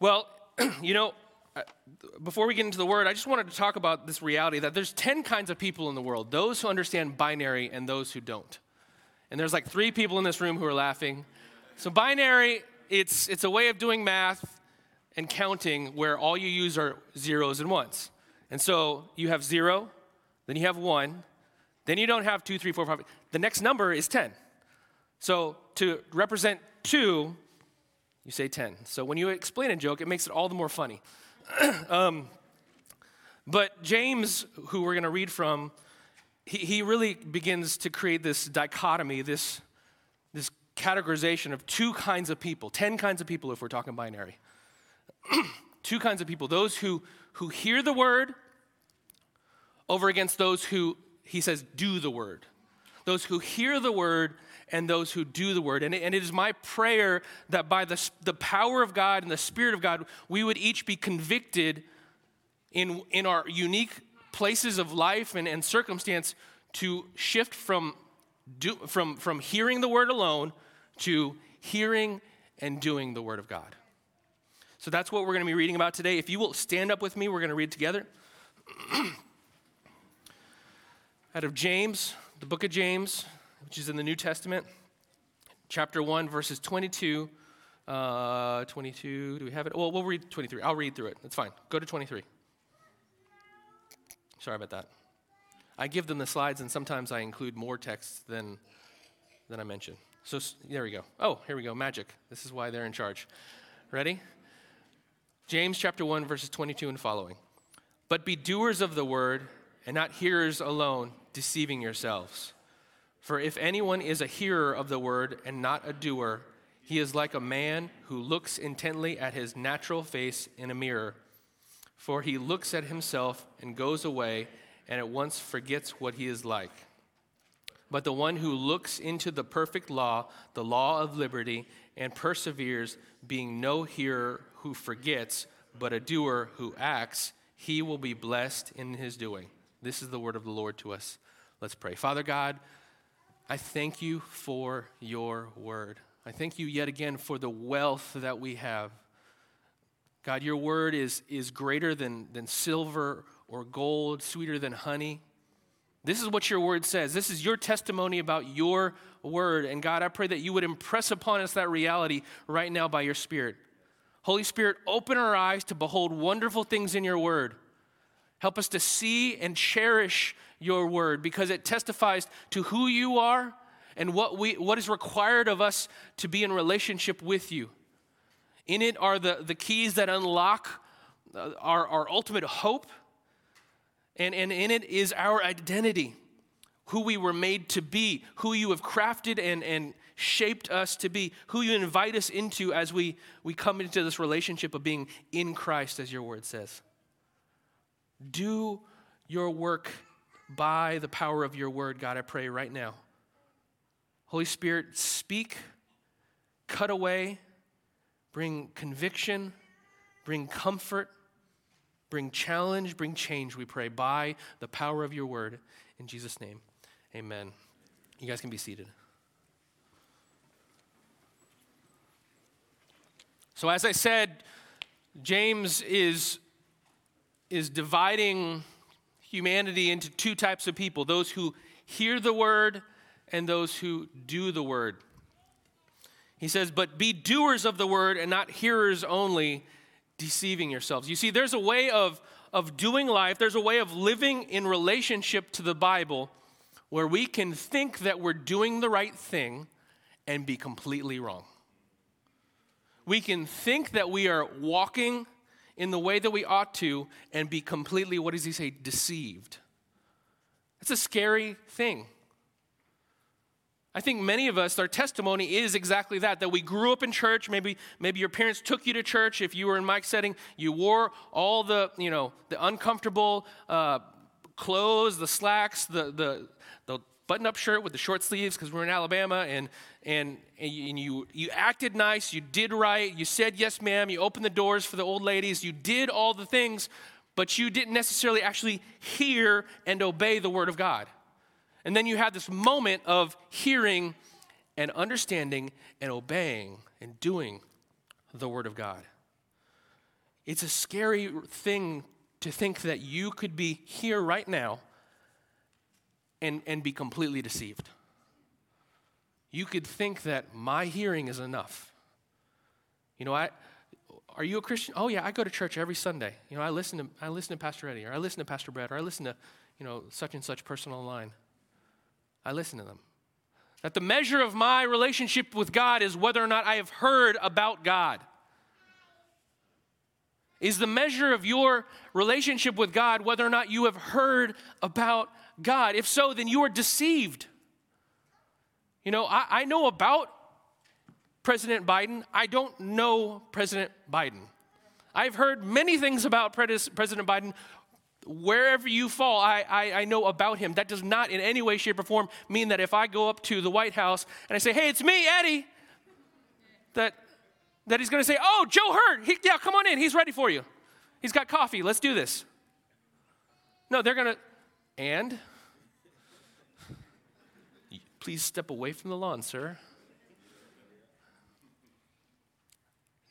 Well, you know, uh, before we get into the word, I just wanted to talk about this reality that there's 10 kinds of people in the world those who understand binary and those who don't. And there's like three people in this room who are laughing. So, binary, it's, it's a way of doing math and counting where all you use are zeros and ones. And so you have zero, then you have one, then you don't have two, three, four, five. The next number is 10. So to represent two, you say 10. So when you explain a joke, it makes it all the more funny. um, but James, who we're going to read from, he, he really begins to create this dichotomy, this, this categorization of two kinds of people, 10 kinds of people if we're talking binary. two kinds of people those who, who hear the word over against those who, he says, do the word. Those who hear the word and those who do the word. And it, and it is my prayer that by the, the power of God and the Spirit of God, we would each be convicted in, in our unique places of life and, and circumstance to shift from, do, from, from hearing the word alone to hearing and doing the word of God. So that's what we're going to be reading about today. If you will stand up with me, we're going to read together. Out of James, the book of James, which is in the New Testament, chapter 1, verses 22. Uh, 22, do we have it? Well, we'll read 23. I'll read through it. That's fine. Go to 23. Sorry about that. I give them the slides, and sometimes I include more text than, than I mention. So there we go. Oh, here we go. Magic. This is why they're in charge. Ready? James chapter 1, verses 22 and following. But be doers of the word and not hearers alone, deceiving yourselves. For if anyone is a hearer of the word and not a doer, he is like a man who looks intently at his natural face in a mirror. For he looks at himself and goes away and at once forgets what he is like. But the one who looks into the perfect law, the law of liberty, and perseveres, being no hearer who forgets, but a doer who acts, he will be blessed in his doing. This is the word of the Lord to us. Let's pray. Father God, I thank you for your word. I thank you yet again for the wealth that we have. God, your word is, is greater than, than silver or gold, sweeter than honey. This is what your word says. This is your testimony about your word. And God, I pray that you would impress upon us that reality right now by your Spirit. Holy Spirit, open our eyes to behold wonderful things in your word. Help us to see and cherish your word because it testifies to who you are and what, we, what is required of us to be in relationship with you. In it are the, the keys that unlock uh, our, our ultimate hope, and, and in it is our identity, who we were made to be, who you have crafted and, and shaped us to be, who you invite us into as we, we come into this relationship of being in Christ, as your word says. Do your work by the power of your word, God, I pray right now. Holy Spirit, speak, cut away, bring conviction, bring comfort, bring challenge, bring change, we pray, by the power of your word. In Jesus' name, amen. You guys can be seated. So, as I said, James is, is dividing humanity into two types of people those who hear the word and those who do the word. He says, But be doers of the word and not hearers only, deceiving yourselves. You see, there's a way of, of doing life, there's a way of living in relationship to the Bible where we can think that we're doing the right thing and be completely wrong. We can think that we are walking in the way that we ought to and be completely, what does he say, deceived. It's a scary thing. I think many of us, our testimony is exactly that, that we grew up in church. Maybe, maybe your parents took you to church. If you were in Mike's setting, you wore all the, you know, the uncomfortable uh, clothes, the slacks, the, the, the button-up shirt with the short sleeves because we're in Alabama, and, and, and, you, you, you acted nice, you did right, you said yes, ma'am, you opened the doors for the old ladies, you did all the things, but you didn't necessarily actually hear and obey the word of God. And then you had this moment of hearing and understanding and obeying and doing the word of God. It's a scary thing to think that you could be here right now and, and be completely deceived. You could think that my hearing is enough. You know, I, are you a Christian? Oh yeah, I go to church every Sunday. You know, I listen to I listen to Pastor Eddie, or I listen to Pastor Brad, or I listen to, you know, such and such person online. I listen to them. That the measure of my relationship with God is whether or not I have heard about God. Is the measure of your relationship with God whether or not you have heard about God? If so, then you are deceived. You know, I, I know about President Biden. I don't know President Biden. I've heard many things about President Biden. Wherever you fall, I, I, I, know about him. That does not in any way, shape, or form mean that if I go up to the White House and I say, hey, it's me, Eddie, that, that he's going to say, oh, Joe Hurt, he, yeah, come on in. He's ready for you. He's got coffee. Let's do this. No, they're going to, and? Please step away from the lawn, sir.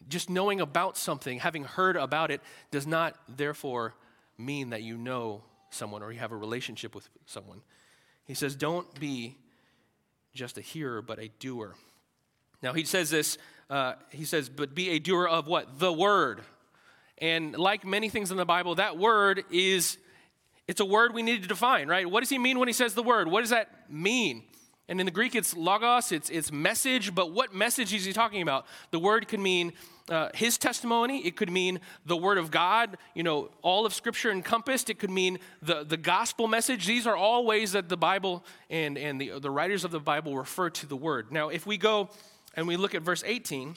Just knowing about something, having heard about it, does not therefore mean that you know someone or you have a relationship with someone. He says, Don't be just a hearer, but a doer. Now, he says this, uh, he says, but be a doer of what? The word. And like many things in the Bible, that word is, it's a word we need to define, right? What does he mean when he says the word? What does that mean? And in the Greek, it's logos, it's, it's message, but what message is he talking about? The word could mean uh, his testimony, it could mean the word of God, you know, all of Scripture encompassed, it could mean the, the gospel message. These are all ways that the Bible and, and the, the writers of the Bible refer to the word. Now, if we go and we look at verse 18,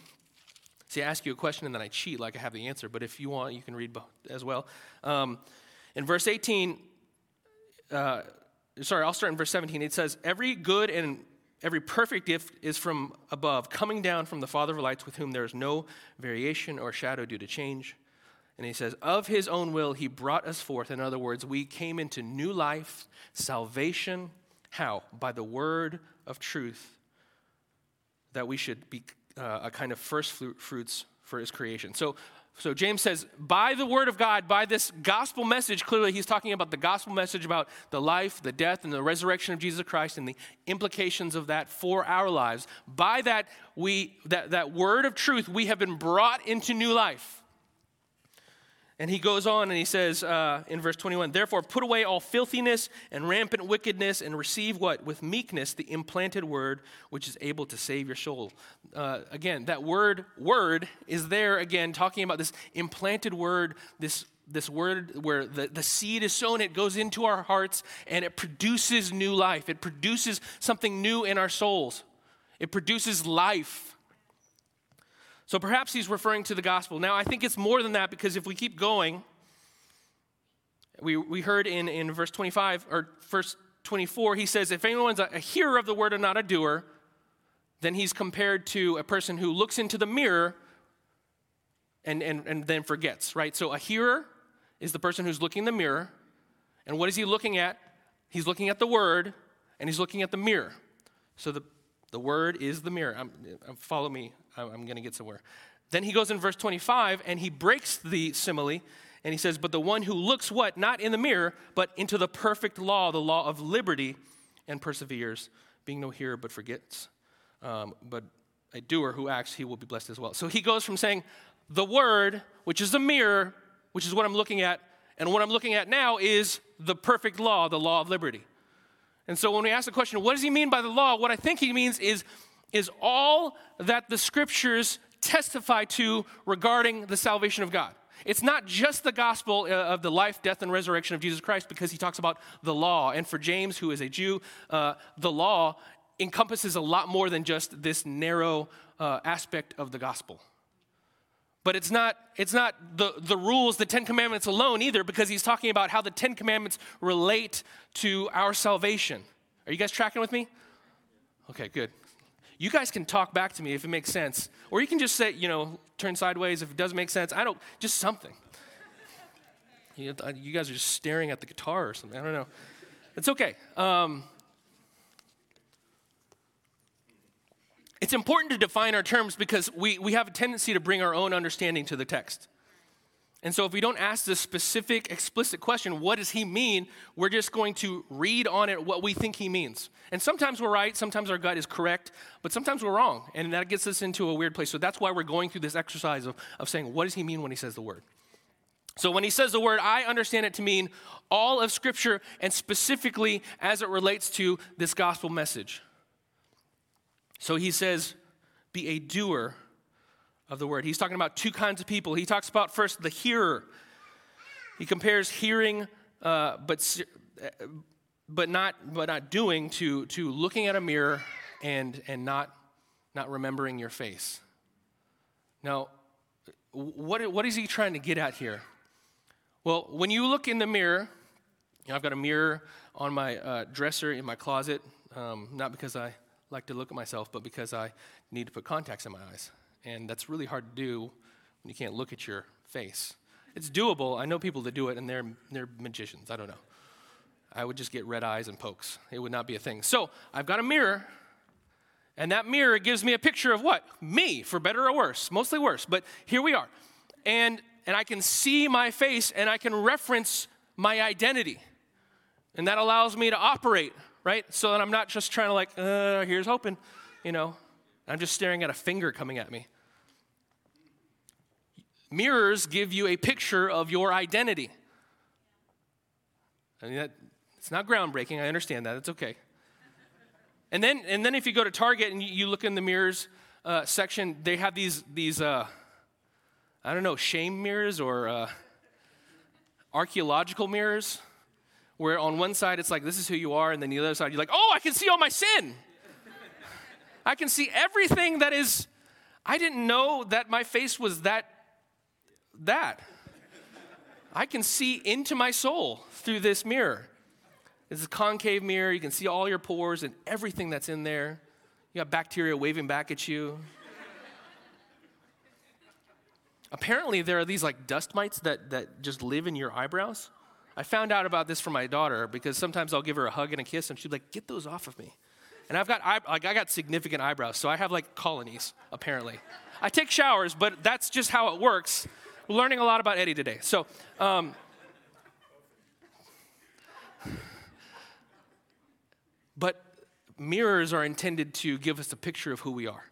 see, I ask you a question and then I cheat like I have the answer, but if you want, you can read as well. Um, in verse 18, uh, sorry, I'll start in verse 17. It says, Every good and every perfect gift is from above, coming down from the Father of lights, with whom there is no variation or shadow due to change. And he says, Of his own will, he brought us forth. In other words, we came into new life, salvation. How? By the word of truth, that we should be uh, a kind of first fruits for his creation. So, so James says, by the word of God, by this gospel message, clearly he's talking about the gospel message about the life, the death, and the resurrection of Jesus Christ and the implications of that for our lives. By that we that, that word of truth, we have been brought into new life. And he goes on and he says uh, in verse 21 Therefore, put away all filthiness and rampant wickedness and receive what? With meekness, the implanted word which is able to save your soul. Uh, again, that word, word, is there again, talking about this implanted word, this, this word where the, the seed is sown, it goes into our hearts and it produces new life. It produces something new in our souls, it produces life. So perhaps he's referring to the gospel. Now, I think it's more than that because if we keep going, we, we heard in, in verse 25 or verse 24, he says, If anyone's a, hearer of the word and not a doer, then he's compared to a person who looks into the mirror and, and, and then forgets, right? So a hearer is the person who's looking in the mirror. And what is he looking at? He's looking at the word and he's looking at the mirror. So the, the word is the mirror. I'm, follow me I'm going to get somewhere. Then he goes in verse 25 and he breaks the simile and he says, But the one who looks what? Not in the mirror, but into the perfect law, the law of liberty, and perseveres, being no hearer but forgets, um, but a doer who acts, he will be blessed as well. So he goes from saying, The word, which is a mirror, which is what I'm looking at, and what I'm looking at now is the perfect law, the law of liberty. And so when we ask the question, what does he mean by the law? What I think he means is is all that the scriptures testify to regarding the salvation of God. It's not just the gospel uh, of the life, death, and resurrection of Jesus Christ because he talks about the law. And for James, who is a Jew, uh, the law encompasses a lot more than just this narrow uh, aspect of the gospel. But it's not, it's not the, the rules, the Ten Commandments alone either, because he's talking about how the Ten Commandments relate to our salvation. Are you guys tracking with me? Okay, good. You guys can talk back to me if it makes sense. Or you can just say, you know, turn sideways if it doesn't make sense. I don't, just something. You, guys are just staring at the guitar or something. I don't know. It's okay. Um, it's important to define our terms because we, we have a tendency to bring our own understanding to the text. And so, if we don't ask the specific, explicit question, what does he mean? We're just going to read on it what we think he means. And sometimes we're right, sometimes our gut is correct, but sometimes we're wrong. And that gets us into a weird place. So, that's why we're going through this exercise of, of saying, what does he mean when he says the word? So, when he says the word, I understand it to mean all of Scripture, and specifically as it relates to this gospel message. So, he says, be a doer of the word. He's talking about two kinds of people. He talks about first the hearer. He compares hearing, uh, but but not but not doing to to looking at a mirror and and not not remembering your face. Now, what what is he trying to get at here? Well, when you look in the mirror, you know, I've got a mirror on my uh, dresser in my closet, um, not because I like to look at myself, but because I need to put contacts in my eyes and that's really hard to do when you can't look at your face. It's doable. I know people that do it, and they're, they're magicians. I don't know. I would just get red eyes and pokes. It would not be a thing. So I've got a mirror, and that mirror gives me a picture of what? Me, for better or worse. Mostly worse, but here we are. And, and I can see my face, and I can reference my identity. And that allows me to operate, right? So that I'm not just trying to, like, uh, here's hoping, you know. I'm just staring at a finger coming at me. Mirrors give you a picture of your identity. I mean, that, it's not groundbreaking. I understand that. It's okay. And then, and then if you go to Target and you, look in the mirrors uh, section, they have these, these uh, I don't know, shame mirrors or uh, archaeological mirrors, where on one side it's like, this is who you are, and then the other side you're like, oh, I can see all my sin. I can see everything that is, I didn't know that my face was that, that. I can see into my soul through this mirror. It's a concave mirror. You can see all your pores and everything that's in there. You got bacteria waving back at you. Apparently, there are these like dust mites that, that just live in your eyebrows. I found out about this from my daughter because sometimes I'll give her a hug and a kiss and she'd be like, Get those off of me. And I've got, like, I got significant eyebrows, so I have like colonies, apparently. I take showers, but that's just how it works. We're learning a lot about Eddie today. So, um, but mirrors are intended to give us a picture of who we are.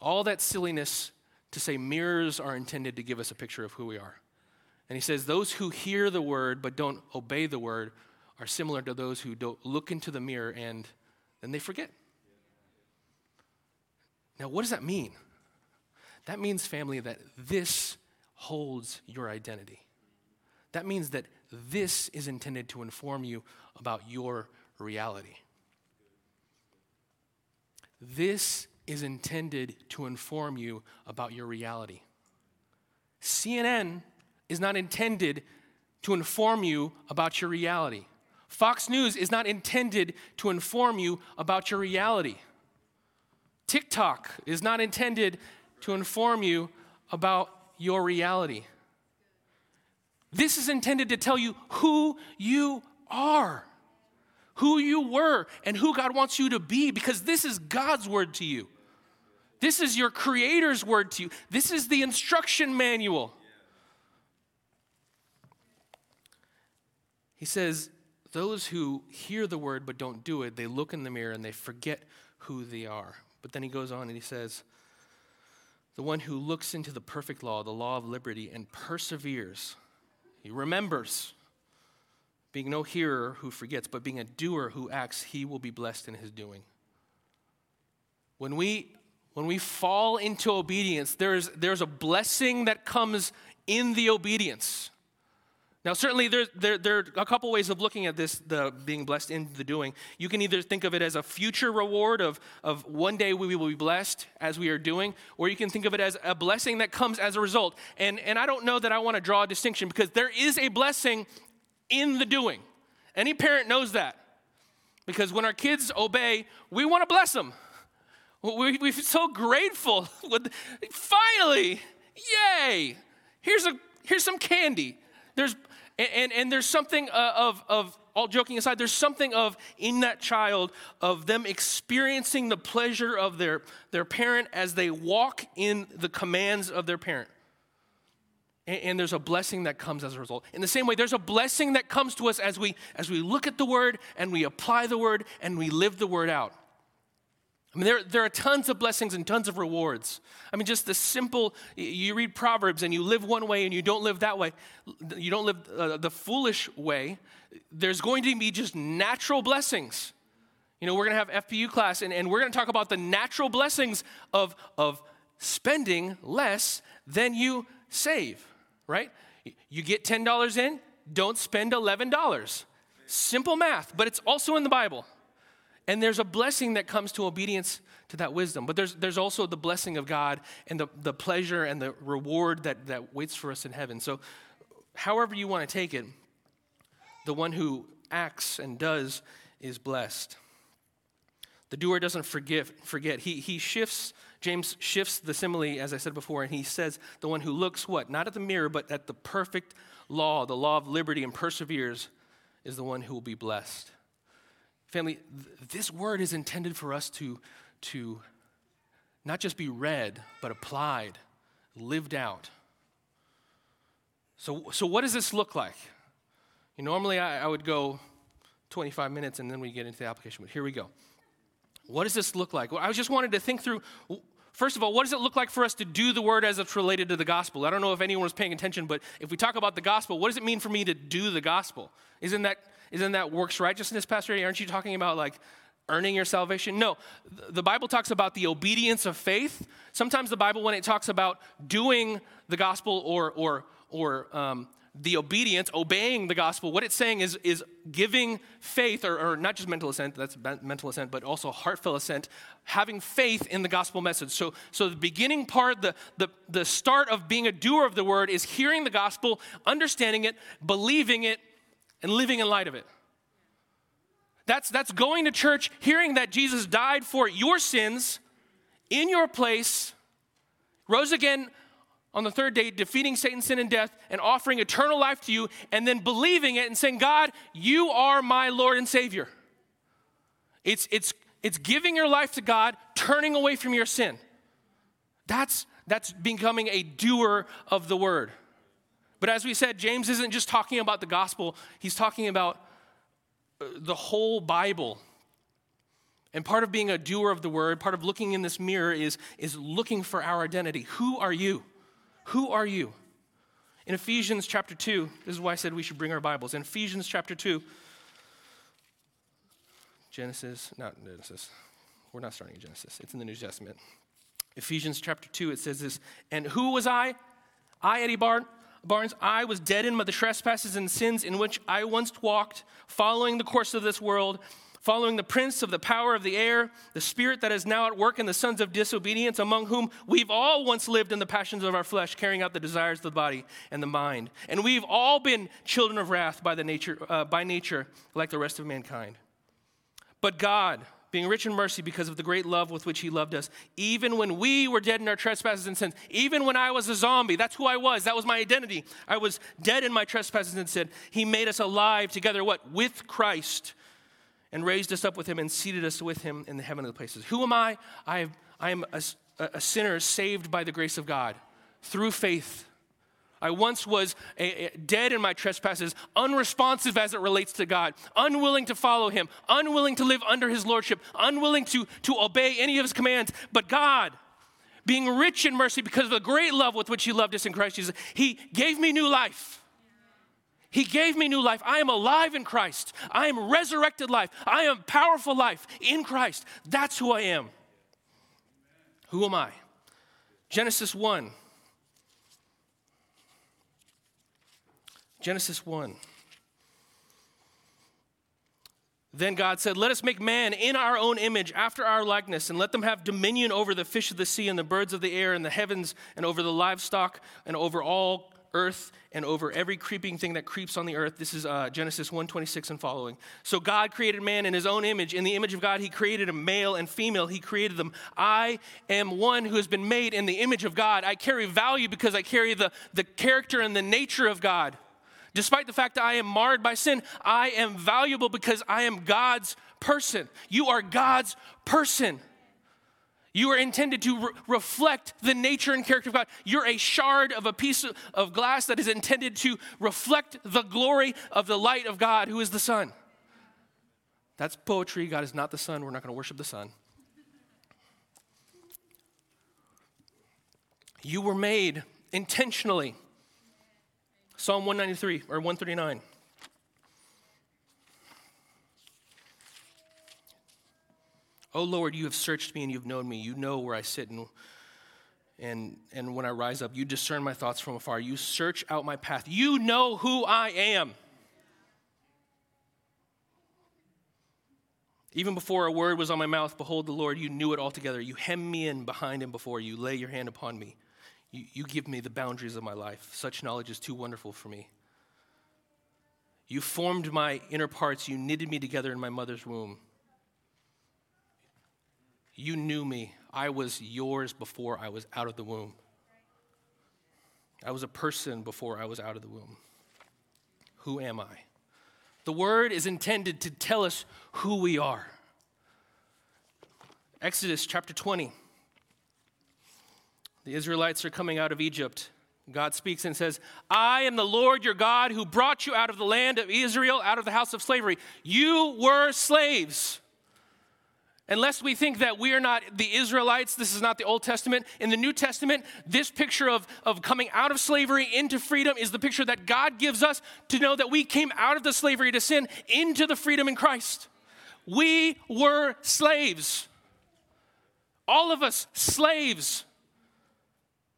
All that silliness to say mirrors are intended to give us a picture of who we are. And he says, Those who hear the word but don't obey the word are similar to those who don't look into the mirror and then they forget. Now, what does that mean? That means, family, that this holds your identity. That means that this is intended to inform you about your reality. This is intended to inform you about your reality. CNN is not intended to inform you about your reality. Fox News is not intended to inform you about your reality. TikTok is not intended to inform you about your reality. This is intended to tell you who you are, who you were, and who God wants you to be, because this is God's word to you. This is your Creator's word to you. This is the instruction manual. He says, those who hear the word but don't do it, they look in the mirror and they forget who they are. But then he goes on and he says, The one who looks into the perfect law, the law of liberty, and perseveres, he remembers, being no hearer who forgets, but being a doer who acts, he will be blessed in his doing. When we when we fall into obedience, there's, there's a blessing that comes in the obedience. Now, certainly, there, there, there are a couple ways of looking at this, the being blessed in the doing. You can either think of it as a future reward of, of one day we will be blessed as we are doing, or you can think of it as a blessing that comes as a result. And, and I don't know that I want to draw a distinction because there is a blessing in the doing. Any parent knows that. Because when our kids obey, we want to bless them. We, we're so grateful. Finally, yay! Here's, a, here's some candy. There's and, and, and there's something uh, of, of, all joking aside, there's something of in that child of them experiencing the pleasure of their, their parent as they walk in the commands of their parent. And, and there's a blessing that comes as a result. In the same way, there's a blessing that comes to us as we as we look at the word and we apply the word and we live the word out. I mean, there, there are tons of blessings and tons of rewards. I mean, just the simple, you read Proverbs and you live one way and you don't live that way, you don't live uh, the foolish way, there's going to be just natural blessings. You know, we're going to have FPU class and, and we're going to talk about the natural blessings of, of spending less than you save, right? You get $10 in, don't spend $11. Simple math, but it's also in the Bible. And there's a blessing that comes to obedience to that wisdom. But there's, there's also the blessing of God and the, the pleasure and the reward that, that waits for us in heaven. So, however you want to take it, the one who acts and does is blessed. The doer doesn't forget. forget. He, he shifts, James shifts the simile, as I said before, and he says, the one who looks what? Not at the mirror, but at the perfect law, the law of liberty, and perseveres is the one who will be blessed. Family, th- this word is intended for us to, to not just be read, but applied, lived out. So, so what does this look like? You know, normally I, I would go 25 minutes and then we get into the application, but here we go. What does this look like? Well, I just wanted to think through First of all, what does it look like for us to do the word as it's related to the gospel? I don't know if anyone was paying attention, but if we talk about the gospel, what does it mean for me to do the gospel? Isn't that isn't that works righteousness, Pastor? Aren't you talking about like earning your salvation? No. The Bible talks about the obedience of faith. Sometimes the Bible, when it talks about doing the gospel or, or, or um, the obedience, obeying the gospel, what it's saying is, is giving faith, or, or not just mental assent, that's mental assent, but also heartfelt assent, having faith in the gospel message. So, so the beginning part, the, the, the start of being a doer of the word is hearing the gospel, understanding it, believing it, and living in light of it. That's, that's going to church, hearing that Jesus died for your sins in your place, rose again on the third day, defeating Satan, sin, and death, and offering eternal life to you, and then believing it and saying, God, you are my Lord and Savior. It's, it's, it's giving your life to God, turning away from your sin. That's, that's becoming a doer of the word. But as we said, James isn't just talking about the gospel, he's talking about uh, the whole Bible. And part of being a doer of the word, part of looking in this mirror is, is looking for our identity. Who are you? Who are you? In Ephesians chapter 2, this is why I said we should bring our Bibles. In Ephesians chapter 2, Genesis, not Genesis, we're not starting in Genesis, it's in the New Testament. Ephesians chapter 2, it says this, and who was I? I, Eddie Barn, Barnes, I was dead in the trespasses and sins in which I once walked, following the course of this world, following the prince of the power of the air, the spirit that is now at work in the sons of disobedience, among whom we've all once lived in the passions of our flesh, carrying out the desires of the body and the mind. And we've all been children of wrath by, the nature, uh, by nature, like the rest of mankind. But God, being rich in mercy because of the great love with which he loved us, even when we were dead in our trespasses and sins, even when I was a zombie, that's who I was, that was my identity. I was dead in my trespasses and sin. He made us alive together, what? With Christ, and raised us up with him and seated us with him in the heavenly places. Who am I? I, I am a, a sinner saved by the grace of God through faith I once was a, a dead in my trespasses, unresponsive as it relates to God, unwilling to follow Him, unwilling to live under His Lordship, unwilling to, to obey any of His commands. But God, being rich in mercy because of the great love with which He loved us in Christ Jesus, He gave me new life. He gave me new life. I am alive in Christ. I am resurrected life. I am powerful life in Christ. That's who I am. Who am I? Genesis 1 Genesis 1. Then God said, Let us make man in our own image, after our likeness, and let them have dominion over the fish of the sea and the birds of the air and the heavens and over the livestock and over all earth and over every creeping thing that creeps on the earth. This is uh, Genesis 1:26 and following. So God created man in his own image. In the image of God, he created a male and female. He created them. I am one who has been made in the image of God. I carry value because I carry the, the character and the nature of God. Despite the fact that I am marred by sin, I am valuable because I am God's person. You are God's person. You are intended to re- reflect the nature and character of God. You're a shard of a piece of glass that is intended to reflect the glory of the light of God, who is the sun. That's poetry. God is not the sun. We're not going to worship the sun. You were made intentionally. Psalm 193 or 139. Oh Lord, you have searched me and you've known me. You know where I sit and, and, and when I rise up. You discern my thoughts from afar. You search out my path. You know who I am. Even before a word was on my mouth, behold, the Lord, you knew it altogether. You hem me in behind and before you, lay your hand upon me. You, you give me the boundaries of my life. Such knowledge is too wonderful for me. You formed my inner parts. You knitted me together in my mother's womb. You knew me. I was yours before I was out of the womb. I was a person before I was out of the womb. Who am I? The word is intended to tell us who we are. Exodus chapter 20. The Israelites are coming out of Egypt. God speaks and says, I am the Lord your God who brought you out of the land of Israel, out of the house of slavery. You were slaves. Unless we think that we are not the Israelites, this is not the Old Testament. In the New Testament, this picture of, of coming out of slavery into freedom is the picture that God gives us to know that we came out of the slavery to sin into the freedom in Christ. We were slaves. All of us, slaves.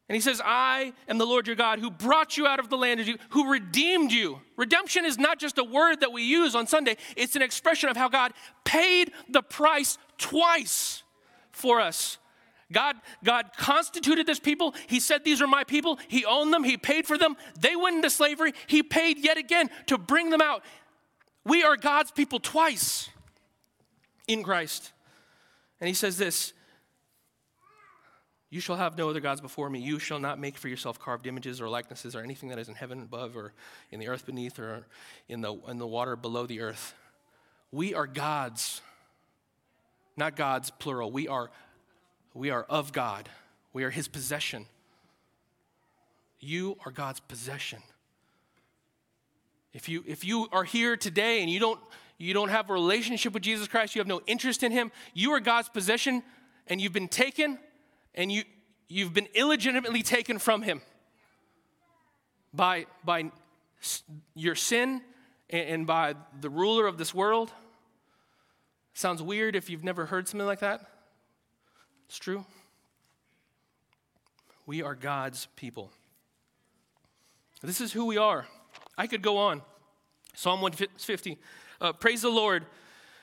And he says, I am the Lord your God who brought you out of the land of you, who redeemed you. Redemption is not just a word that we use on Sunday, it's an expression of how God paid the price twice for us. God, God constituted this people. He said, These are my people. He owned them. He paid for them. They went into slavery. He paid yet again to bring them out. We are God's people twice in Christ. And he says this you shall have no other gods before me. You shall not make for yourself carved images or likenesses or anything that is in heaven above or in the earth beneath or in the, in the water below the earth. We are gods, not gods plural. We are, we are of God, we are his possession. You are God's possession. If you, if you are here today and you don't, you don't have a relationship with Jesus Christ, you have no interest in him, you are God's possession and you've been taken and you, you've been illegitimately taken from him by, by your sin and by the ruler of this world. Sounds weird if you've never heard something like that. It's true. We are God's people. This is who we are. I could go on. Psalm 150. Uh, praise the Lord.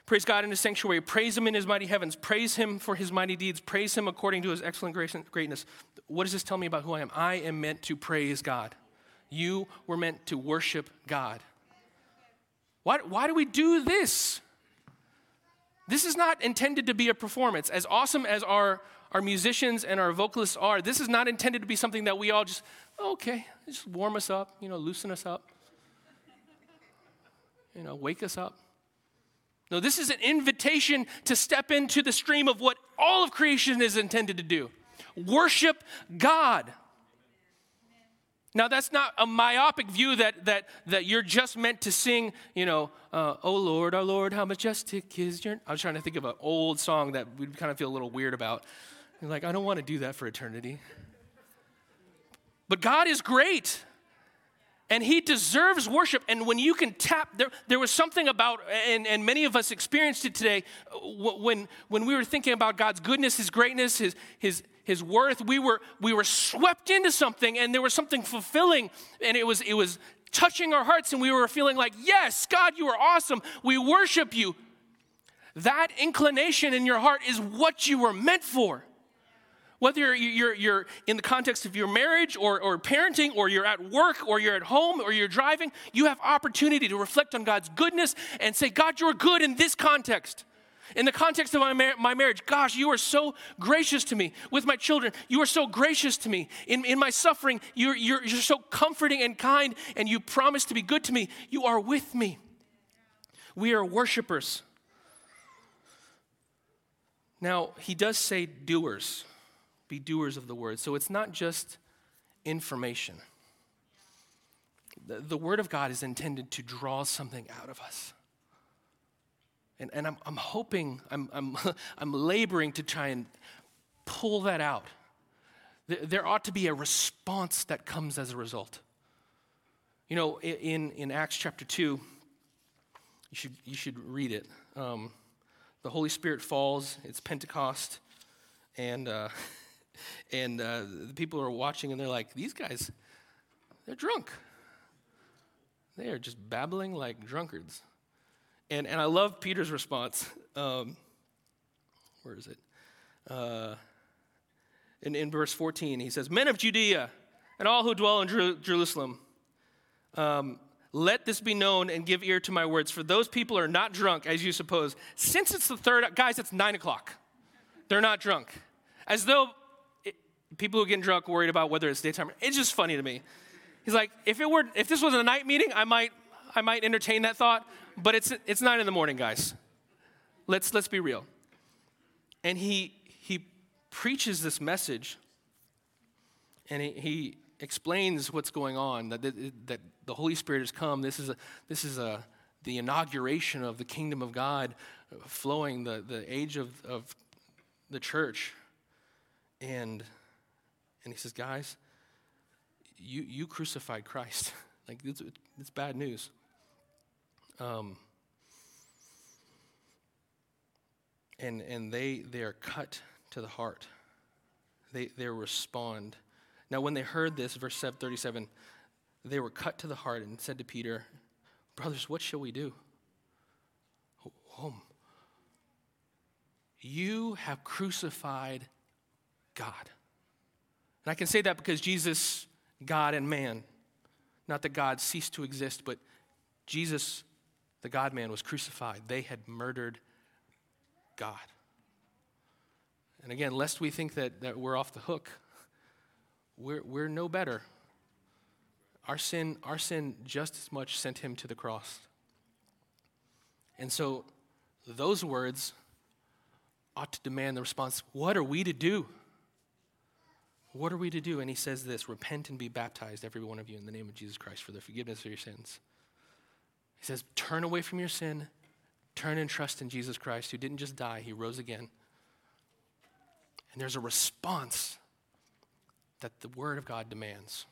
Praise God in his sanctuary. Praise him in his mighty heavens. Praise him for his mighty deeds. Praise him according to his excellent greatness. What does this tell me about who I am? I am meant to praise God. You were meant to worship God. Why, why do we do this? This is not intended to be a performance. As awesome as our, our musicians and our vocalists are, this is not intended to be something that we all just, okay, just warm us up, you know, loosen us up, you know, wake us up. No, this is an invitation to step into the stream of what all of creation is intended to do worship God. Now, that's not a myopic view that, that, that you're just meant to sing, you know, uh, oh Lord, our Lord, how majestic is your. I was trying to think of an old song that we'd kind of feel a little weird about. You're like, I don't want to do that for eternity. But God is great and he deserves worship. And when you can tap there, there was something about and, and many of us experienced it today when, when we were thinking about god's goodness his greatness his, his, his worth we were, we were swept into something and there was something fulfilling and it was, it was touching our hearts and we were feeling like yes god you are awesome. We worship you. That inclination in your heart is what you were meant for whether you're, you're, in the context of your marriage or, or parenting, or you're at work, or you're at home, or you're driving, you have opportunity to reflect on God's goodness and say, God, you're good in this context. In the context of my, mar- my marriage, gosh, you are so gracious to me. With my children, you are so gracious to me. In, in my suffering, you're, you're, you're so comforting and kind, and you promise to be good to me. You are with me. We are worshipers. Now, he does say doers, be doers of the word. So it's not just information. The, the word of God is intended to draw something out of us. And, and I'm, I'm hoping, I'm, I'm, I'm laboring to try and pull that out. There ought to be a response that comes as a result. You know, in, in Acts chapter 2, you should, you should read it. Um, the Holy Spirit falls, it's Pentecost, and, uh, and uh, the people are watching and they're like, these guys, they're drunk. They are just babbling like drunkards. And, and I love Peter's response. Um, where is it? Uh, in, in verse 14, he says, Men of Judea and all who dwell in Jer- Jerusalem, um, let this be known and give ear to my words, for those people are not drunk, as you suppose. Since it's the third, guys, it's nine o'clock. They're not drunk. As though people who get drunk worried about whether it's daytime. It's just funny to me. He's like, if it were, if this was a night meeting, I might, I might entertain that thought, but it's, it's nine in the morning, guys. Let's, let's be real. And he, he preaches this message, and he, he explains what's going on, that, that, that the Holy Spirit has come. This is, a, this is a, the inauguration of the kingdom of God flowing, the, the age of, of the church. And, and he says, guys, you, you crucified Christ. like, it's, it's bad news. Um, and and they, they are cut to the heart. They, they respond. Now, when they heard this, verse 37, they were cut to the heart and said to Peter, Brothers, what shall we do? Home. You have crucified God. And I can say that because Jesus, God and man, not that God ceased to exist, but Jesus, the God man, was crucified. They had murdered God. And again, lest we think that, that we're off the hook, we're, we're no better. Our sin, our sin just as much sent him to the cross. And so those words ought to demand the response what are we to do? What are we to do? And he says this repent and be baptized, every one of you, in the name of Jesus Christ for the forgiveness of your sins. He says, turn away from your sin, turn and trust in Jesus Christ, who didn't just die, he rose again. And there's a response that the Word of God demands.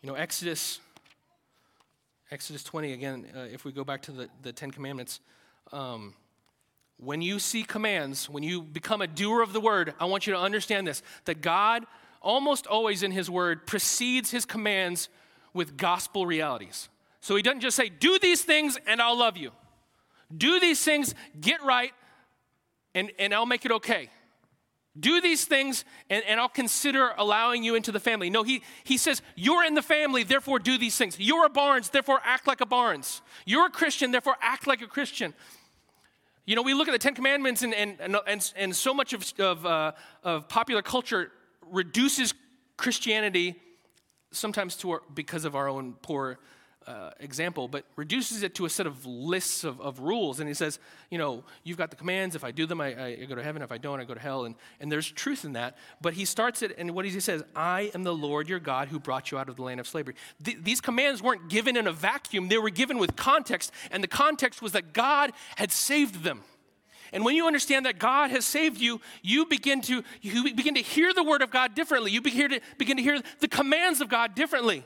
You know, Exodus, Exodus 20, again, uh, if we go back to the, the Ten Commandments, um, when you see commands, when you become a doer of the Word, I want you to understand this that God, almost always in His Word, precedes His commands with gospel realities. So He doesn't just say, do these things and I'll love you. Do these things, get right, and, and I'll make it okay. Do these things, and, and I'll consider allowing you into the family. No, he, he says, You're in the family, therefore do these things. You're a Barnes, therefore act like a Barnes. You're a Christian, therefore act like a Christian. You know, we look at the Ten Commandments, and, and, and, and so much of, of, uh, of popular culture reduces Christianity sometimes to our, because of our own poor uh, example, but reduces it to a set of lists of, of rules. And he says, you know, you've got the commands. If I do them, I, I, go to heaven. If I don't, I go to hell. And, and there's truth in that. But he starts it, and what he says, I am the Lord your God who brought you out of the land of slavery. Th- these commands weren't given in a vacuum, they were given with context. And the context was that God had saved them. And when you understand that God has saved you, you begin to, you begin to hear the word of God differently. You begin to, begin to hear the commands of God differently.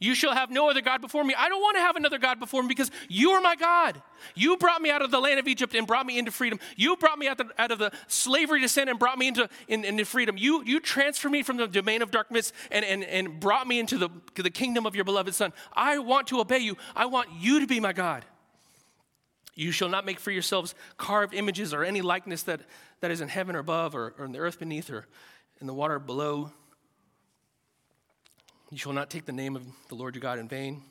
You shall have no other God before me. I don't want to have another God before me because you are my God. You brought me out of the land of Egypt and brought me into freedom. You brought me out, the, out of the slavery to sin and brought me into, in, into freedom. You, you transferred me from the domain of darkness and, and, and brought me into the, the kingdom of your beloved Son. I want to obey you. I want you to be my God. You shall not make for yourselves carved images or any likeness that, that is in heaven or above or, or in the earth beneath or in the water below you shall not take the name of the Lord your God in vain.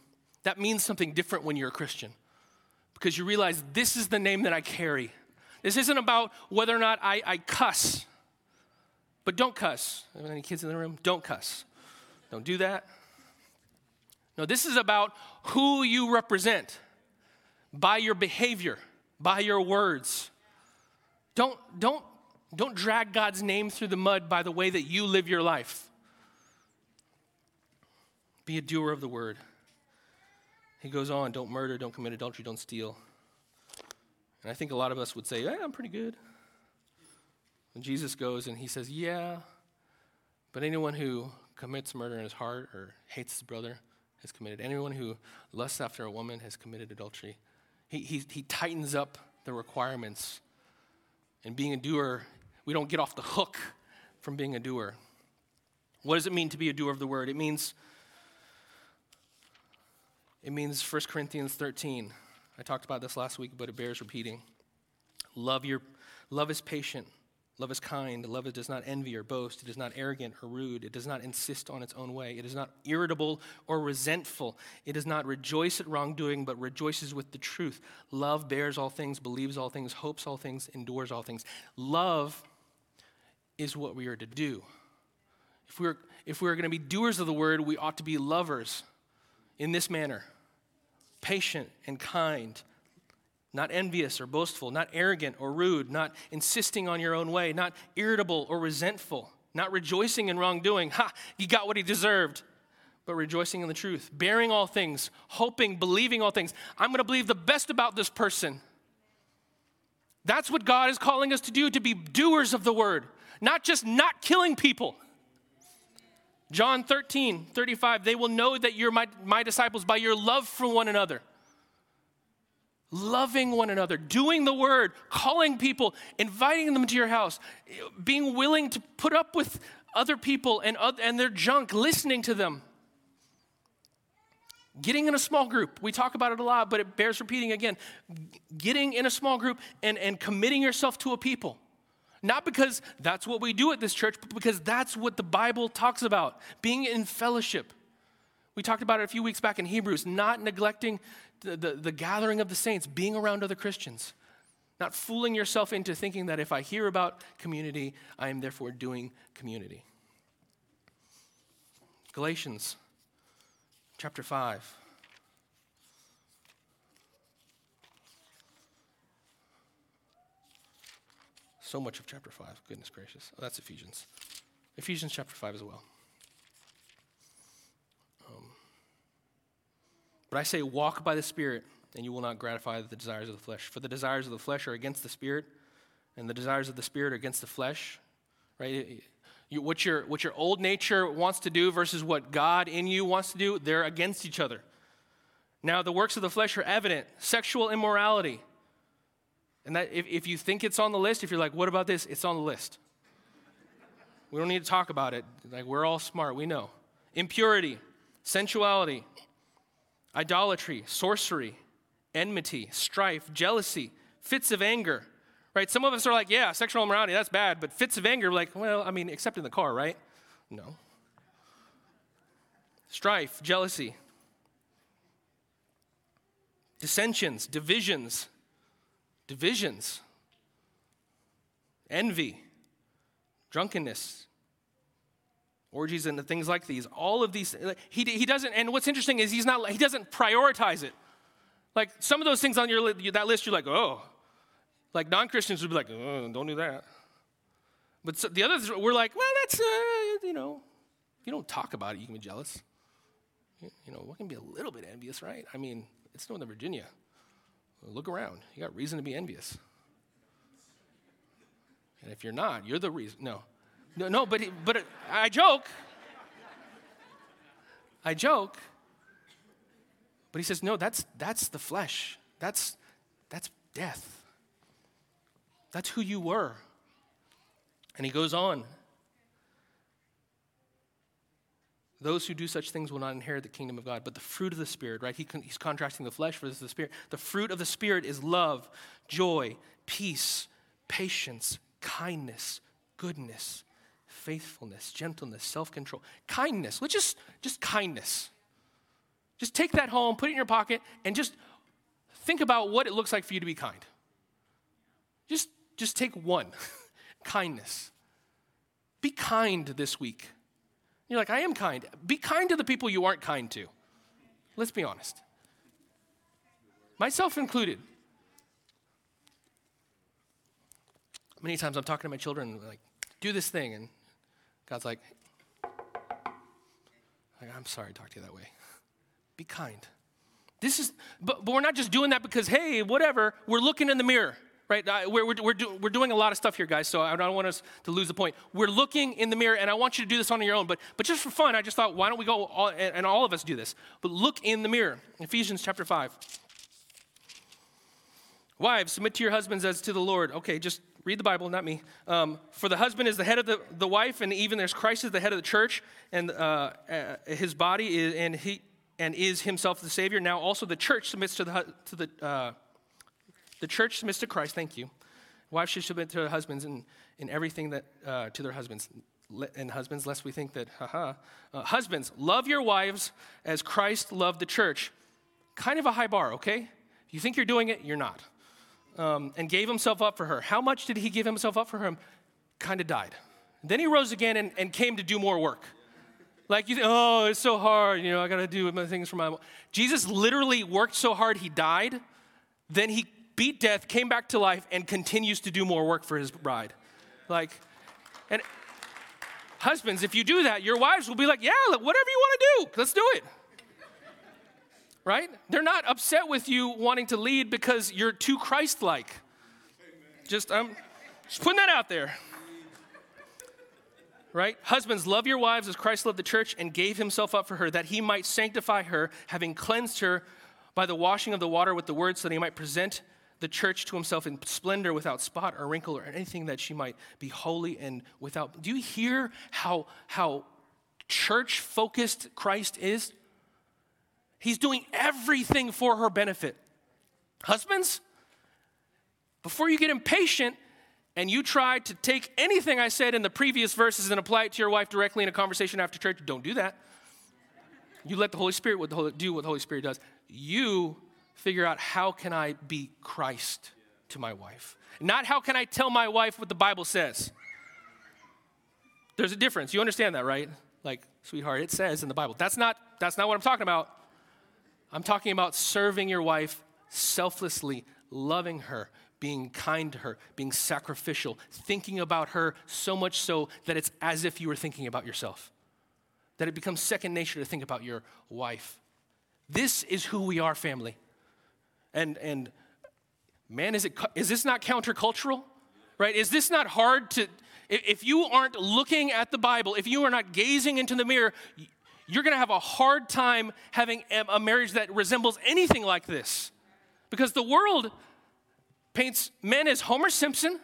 That means something different when you're a Christian because you realize this is the name that I carry. This isn't about whether or not I, I cuss, but don't cuss. Any kids in the room? Don't cuss. Don't do that. No, this is about who you represent by your behavior, by your words. Don't, don't, don't drag God's name through the mud by the way that you live your life. Be a doer of the word. He goes on, don't murder, don't commit adultery, don't steal. And I think a lot of us would say, yeah, I'm pretty good. And Jesus goes and he says, yeah, but anyone who commits murder in his heart or hates his brother has committed. Anyone who lusts after a woman has committed adultery. He, he, he tightens up the requirements. And being a doer, we don't get off the hook from being a doer. What does it mean to be a doer of the word? It means it means 1 Corinthians 13. I talked about this last week, but it bears repeating. Love your love is patient. Love is kind. Love does not envy or boast. It is not arrogant or rude. It does not insist on its own way. It is not irritable or resentful. It does not rejoice at wrongdoing, but rejoices with the truth. Love bears all things, believes all things, hopes all things, endures all things. Love is what we are to do. If we're, if we're going to be doers of the word, we ought to be lovers in this manner patient and kind, not envious or boastful, not arrogant or rude, not insisting on your own way, not irritable or resentful, not rejoicing in wrongdoing. Ha, he got what he deserved. But rejoicing in the truth, bearing all things, hoping, believing all things. I'm to believe the best about this person. That's what God is calling us to do, to be doers of the word, not just not killing people. John 13, 35, they will know that you're my, my disciples by your love for one another. Loving one another, doing the word, calling people, inviting them to your house, being willing to put up with other people and, and their junk, listening to them. Getting in a small group, we talk about it a lot, but it bears repeating again. Getting in a small group and, and committing yourself to a people. Not because that's what we do at this church, but because that's what the Bible talks about being in fellowship. We talked about it a few weeks back in Hebrews, not neglecting the, the, the, gathering of the saints, being around other Christians, not fooling yourself into thinking that if I hear about community, I am therefore doing community. Galatians chapter 5. So much of chapter 5. Goodness gracious. Oh, that's Ephesians. Ephesians chapter 5 as well. Um, but I say, walk by the Spirit, and you will not gratify the desires of the flesh. For the desires of the flesh are against the Spirit, and the desires of the Spirit are against the flesh. Right? You, what, your, what your old nature wants to do versus what God in you wants to do, they're against each other. Now, the works of the flesh are evident sexual immorality and that if, if you think it's on the list, if you're like, what about this? It's on the list. We don't need to talk about it. Like, we're all smart, we know. Impurity, sensuality, idolatry, sorcery, enmity, strife, jealousy, fits of anger. Right? Some of us are like, yeah, sexual immorality, that's bad. But fits of anger, like, well, I mean, except in the car, right? No. Strife, jealousy, dissensions, divisions, divisions, envy, drunkenness, orgies and things like these. All of these he, he doesn't and what's interesting is he's not he doesn't prioritize it. Like some of those things on your that list you're like oh. Like non-christians would be like oh, don't do that. But so the others we're like well that's uh, you know if you don't talk about it you can be jealous. You, you know what can be a little bit envious right? I mean it's northern virginia Look around. You got reason to be envious. And if you're not, you're the reason. No. No, no but, but I joke. I joke. But he says, no, that's, that's the flesh. That's, that's death. That's who you were. And he goes on Those who do such things will not inherit the kingdom of God. But the fruit of the Spirit, right? He he's contrasting the flesh versus the Spirit. The fruit of the Spirit is love, joy, peace, patience, kindness, goodness, faithfulness, gentleness, self control. Kindness. Let's just, just kindness. Just take that home, put it in your pocket, and just think about what it looks like for you to be kind. Just, just take one kindness. Be kind this week. You're like, I am kind. Be kind to the people you aren't kind to. Let's be honest. Myself included. Many times I'm talking to my children, like, do this thing. And God's like, I'm sorry to talk to you that way. Be kind. This is, but, but we're not just doing that because, hey, whatever. We're looking in the mirror, right? We're, we're, we're, do, we're doing a lot of stuff here, guys, so I don't want us to lose the point. We're looking in the mirror, and I want you to do this on your own, but, but just for fun, I just thought, why don't we go, all, and, and all of us do this? But look in the mirror. Ephesians chapter 5. Wives, submit to your husbands as to the Lord. Okay, just read the Bible, not me. Um, for the husband is the head of the, the wife, and even there's Christ is the head of the church, and uh, uh, his body is, and he and is himself the Savior. Now also the church submits to the to the uh, the church submits to Christ. Thank you. Wives should submit to their husbands in, in everything that uh, to their husbands. And husbands, lest we think that, haha. Uh, husbands, love your wives as Christ loved the church. Kind of a high bar, okay? You think you're doing it, you're not um, and gave himself up for her. How much did he give himself up for her? Kind of died. Then he rose again and, and came to do more work. Like you think, oh, it's so hard, you know, I gotta do my things for my. Jesus literally worked so hard he died, then he beat death, came back to life, and continues to do more work for his bride. Like, and husbands, if you do that, your wives will be like, yeah, whatever you want to do, let's do it right? They're not upset with you wanting to lead because you're too Christ like. Just, I'm um, just putting that out there. Right? Husbands, love your wives as Christ loved the church and gave himself up for her, that he might sanctify her, having cleansed her by the washing of the water with the word, so that he might present the church to himself in splendor without spot or wrinkle or anything that she might be holy and without. Do you hear how, how church focused Christ is? He's doing everything for her benefit. Husbands, before you get impatient and you try to take anything I said in the previous verses and apply it to your wife directly in a conversation after church, don't do that. You let the Holy Spirit do what the Holy Spirit does. You figure out how can I be Christ to my wife? Not how can I tell my wife what the Bible says. There's a difference. You understand that, right? Like, sweetheart, it says in the Bible. That's not that's not what I'm talking about. I'm talking about serving your wife selflessly, loving her, being kind to her, being sacrificial, thinking about her so much so that it's as if you were thinking about yourself, that it becomes second nature to think about your wife. This is who we are, family. And, and man, is, it, is this not countercultural? Right? Is this not hard to, if you aren't looking at the Bible, if you are not gazing into the mirror, you're going to have a hard time having a marriage that resembles anything like this. Because the world paints men as Homer Simpson.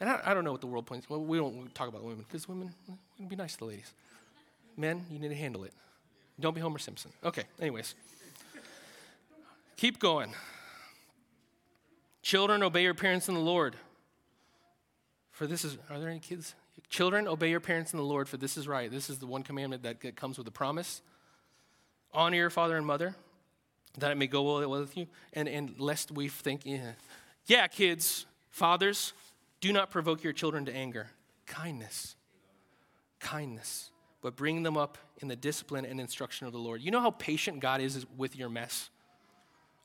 And I, I don't know what the world points. Well, we don't talk about women because women, be nice to the ladies. Men, you need to handle it. Don't be Homer Simpson. Okay, anyways. Keep going. Children, obey your parents in the Lord. For this is, are there any kids? Children, obey your parents in the Lord, for this is right. This is the one commandment that comes with a promise. Honor your father and mother, that it may go well with you. And, and lest we think, yeah, yeah, kids, fathers, do not provoke your children to anger. Kindness. Kindness. But bring them up in the discipline and instruction of the Lord. You know how patient God is with your mess?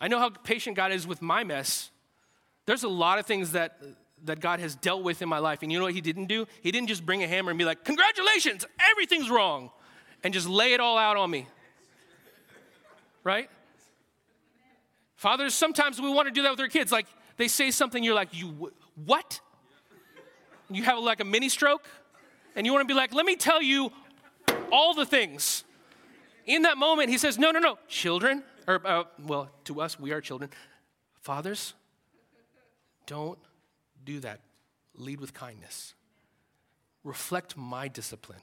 I know how patient God is with my mess. There's a lot of things that that God has dealt with in my life. And you know what he didn't do? He didn't just bring a hammer and be like, Congratulations, everything's wrong, and just lay it all out on me. Right? Fathers, sometimes we want to do that with our kids. Like, they say something, you're like, You what? You have like a mini stroke, and you want to be like, Let me tell you all the things. In that moment, he says, No, no, no, children, or, uh, well, to us, we are children. Fathers, don't do that. Lead with kindness. Reflect my discipline.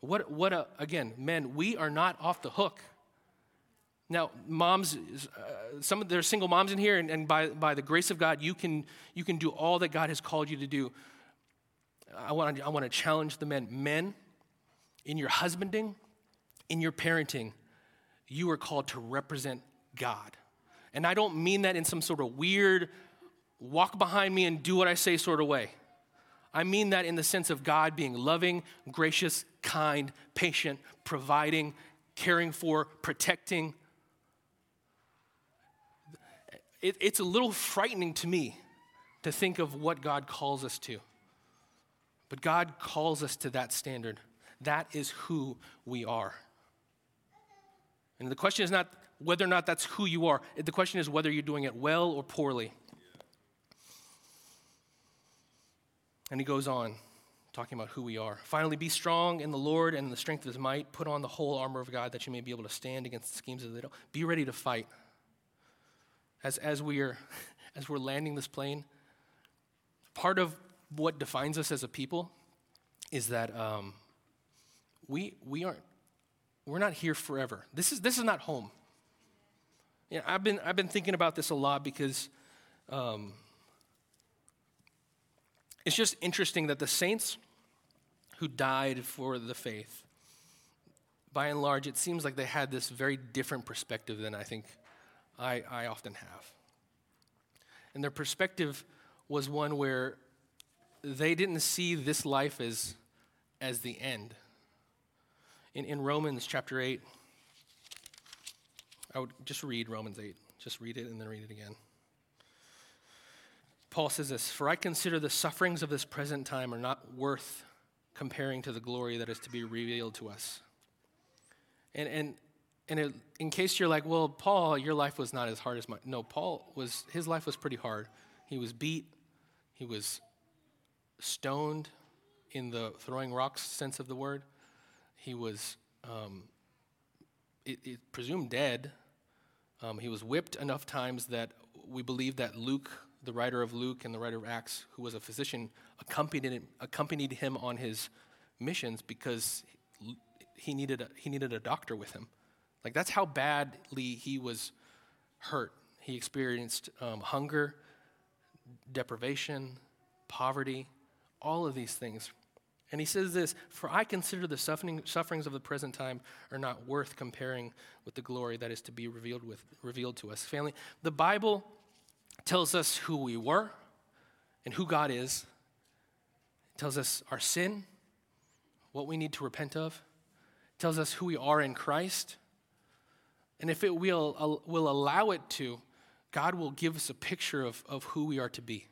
What, what a, again, men, we are not off the hook. Now, moms, uh, some of are single moms in here, and, and by, by the grace of God, you can, you can do all that God has called you to do. I want I want to challenge the men. Men, in your husbanding, in your parenting, you are called to represent God. And I don't mean that in some sort of weird, walk behind me and do what I say sort of way. I mean that in the sense of God being loving, gracious, kind, patient, providing, caring for, protecting. It, it's a little frightening to me to think of what God calls us to. But God calls us to that standard. That is who we are. And the question is not whether or not that's who you are, the question is whether you're doing it well or poorly. And he goes on talking about who we are. Finally, be strong in the Lord and in the strength of his might. Put on the whole armor of God that you may be able to stand against the schemes of the devil. Be ready to fight. As, as, we are, as we're landing this plane, part of what defines us as a people is that um, we, we aren't, we're not here forever. This is, this is not home. You know, I've, been, I've been thinking about this a lot because um, it's just interesting that the saints who died for the faith, by and large, it seems like they had this very different perspective than I think I, I often have. And their perspective was one where they didn't see this life as, as the end. In, in Romans chapter 8, I would just read Romans 8. Just read it and then read it again. Paul says this For I consider the sufferings of this present time are not worth comparing to the glory that is to be revealed to us. And, and, and it, in case you're like, well, Paul, your life was not as hard as mine. No, Paul was, his life was pretty hard. He was beat, he was stoned in the throwing rocks sense of the word. He was um, it, it presumed dead. Um, he was whipped enough times that we believe that Luke the writer of Luke and the writer of Acts, who was a physician, accompanied him, accompanied him on his missions because he needed, a, he needed a doctor with him. Like, that's how badly he was hurt. He experienced um, hunger, deprivation, poverty, all of these things. And he says this For I consider the suffering, sufferings of the present time are not worth comparing with the glory that is to be revealed, with, revealed to us. Family, the Bible tells us who we were and who God is. It tells us our sin, what we need to repent of. It tells us who we are in Christ. And if it will, will allow it to, God will give us a picture of, of who we are to be.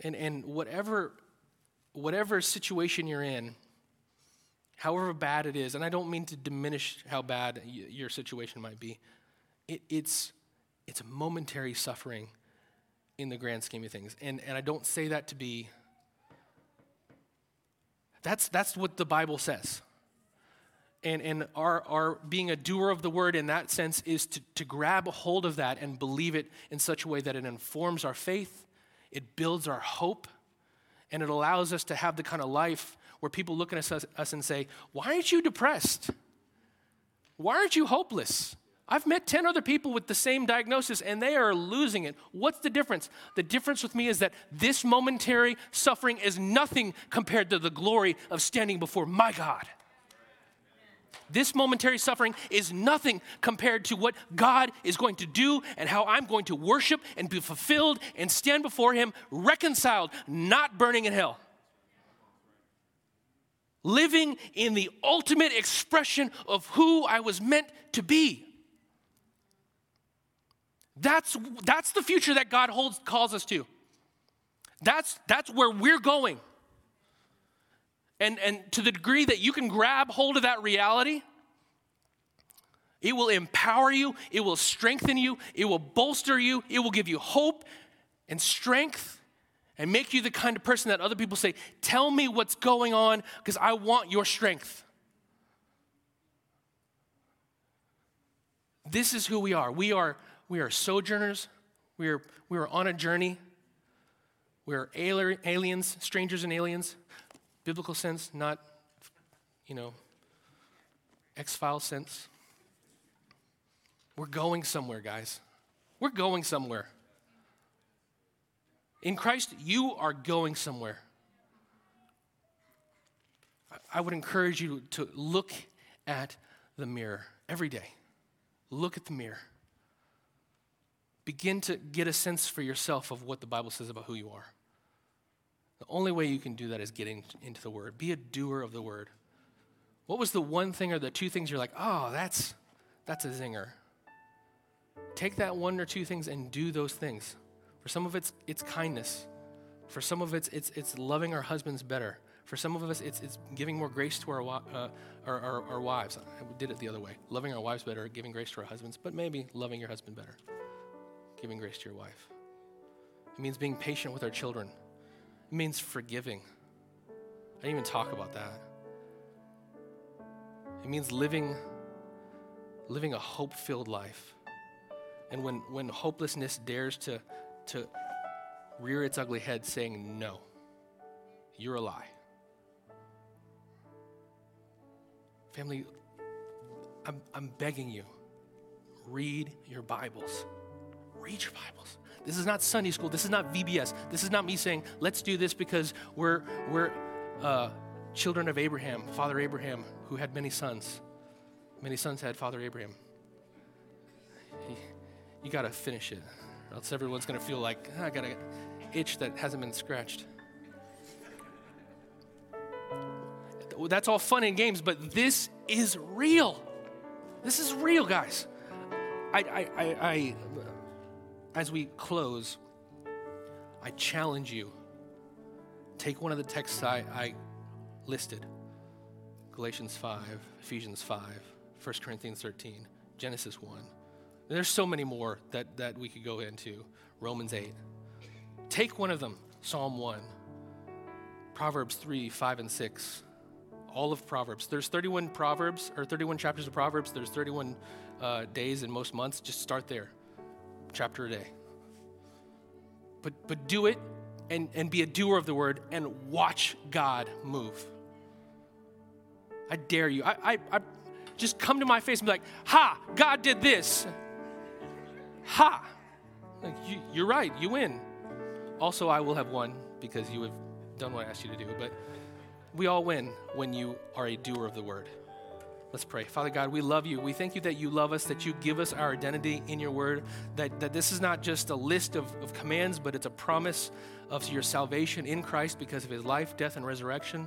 And, and whatever, whatever situation you're in, however bad it is, and I don't mean to diminish how bad your situation might be, it, it's, it's a momentary suffering in the grand scheme of things. And, and I don't say that to be, that's, that's what the Bible says. And, and our, our being a doer of the word in that sense is to, to grab a hold of that and believe it in such a way that it informs our faith, it builds our hope, and it allows us to have the kind of life where people look at us, us and say, Why aren't you depressed? Why aren't you hopeless? I've met 10 other people with the same diagnosis and they are losing it. What's the difference? The difference with me is that this momentary suffering is nothing compared to the glory of standing before my God. This momentary suffering is nothing compared to what God is going to do and how I'm going to worship and be fulfilled and stand before Him reconciled, not burning in hell. Living in the ultimate expression of who I was meant to be. That's, that's the future that God holds, calls us to. That's, that's where we're going. And, and to the degree that you can grab hold of that reality, it will empower you, it will strengthen you, it will bolster you, it will give you hope and strength and make you the kind of person that other people say, Tell me what's going on because I want your strength. This is who we are. We are we are sojourners. We are, we are on a journey. We are aliens, strangers and aliens, biblical sense, not, you know, X file sense. We're going somewhere, guys. We're going somewhere. In Christ, you are going somewhere. I would encourage you to look at the mirror every day. Look at the mirror begin to get a sense for yourself of what the Bible says about who you are. The only way you can do that is getting into the Word. Be a doer of the Word. What was the one thing or the two things you're like, oh, that's, that's a zinger? Take that one or two things and do those things. For some of it's it's kindness. For some of it's it's it's loving our husbands better. For some of us, it's, it's giving more grace to our, uh, our, our, our wives. I did it the other way. Loving our wives better, giving grace to our husbands, but maybe loving your husband better, giving grace to your wife. It means being patient with our children. Means forgiving. I didn't even talk about that. It means living, living a hope filled life. And when, when hopelessness dares to, to rear its ugly head, saying, No, you're a lie. Family, I'm, I'm begging you, read your Bibles. Read your Bibles. This is not Sunday school. This is not VBS. This is not me saying, let's do this because we're, we're uh, children of Abraham, Father Abraham, who had many sons. Many sons had Father Abraham. You, you got to finish it, or else everyone's going to feel like, ah, I got an itch that hasn't been scratched. That's all fun and games, but this is real. This is real, guys. I, I, I, I as we close, I challenge you take one of the texts I, I listed Galatians 5, Ephesians 5, 1 Corinthians 13, Genesis 1. There's so many more that, that we could go into. Romans 8. Take one of them Psalm 1, Proverbs 3, 5, and 6. All of Proverbs. There's 31 Proverbs, or 31 chapters of Proverbs. There's 31 uh, days in most months. Just start there chapter a day. But, but do it and, and be a doer of the word and watch God move. I dare you. I, I, I just come to my face and be like, Ha, God did this. Ha. Like, you, you're right, you win. Also, I will have won because you have done what I asked you to do. But we all win when you are a doer of the word. Let's pray. Father God, we love you. We thank you that you love us, that you give us our identity in your word, that, that this is not just a list of, of commands, but it's a promise of your salvation in Christ because of his life, death, and resurrection.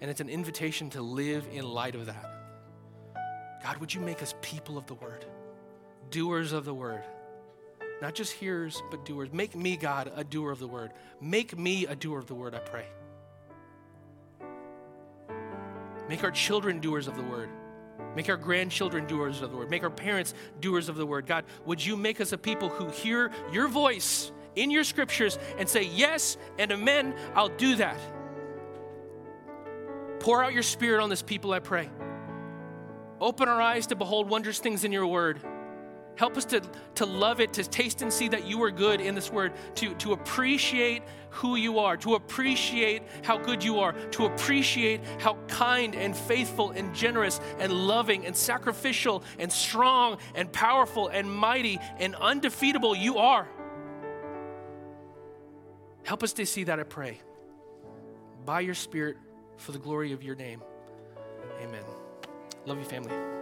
And it's an invitation to live in light of that. God, would you make us people of the word, doers of the word? Not just hearers, but doers. Make me, God, a doer of the word. Make me a doer of the word, I pray. Make our children doers of the word. Make our grandchildren doers of the word. Make our parents doers of the word. God, would you make us a people who hear your voice in your scriptures and say, Yes and amen, I'll do that. Pour out your spirit on this people, I pray. Open our eyes to behold wondrous things in your word. Help us to, to love it, to taste and see that you are good in this word, to, to appreciate who you are, to appreciate how good you are, to appreciate how kind and faithful and generous and loving and sacrificial and strong and powerful and mighty and undefeatable you are. Help us to see that, I pray. By your Spirit, for the glory of your name. Amen. Love you, family.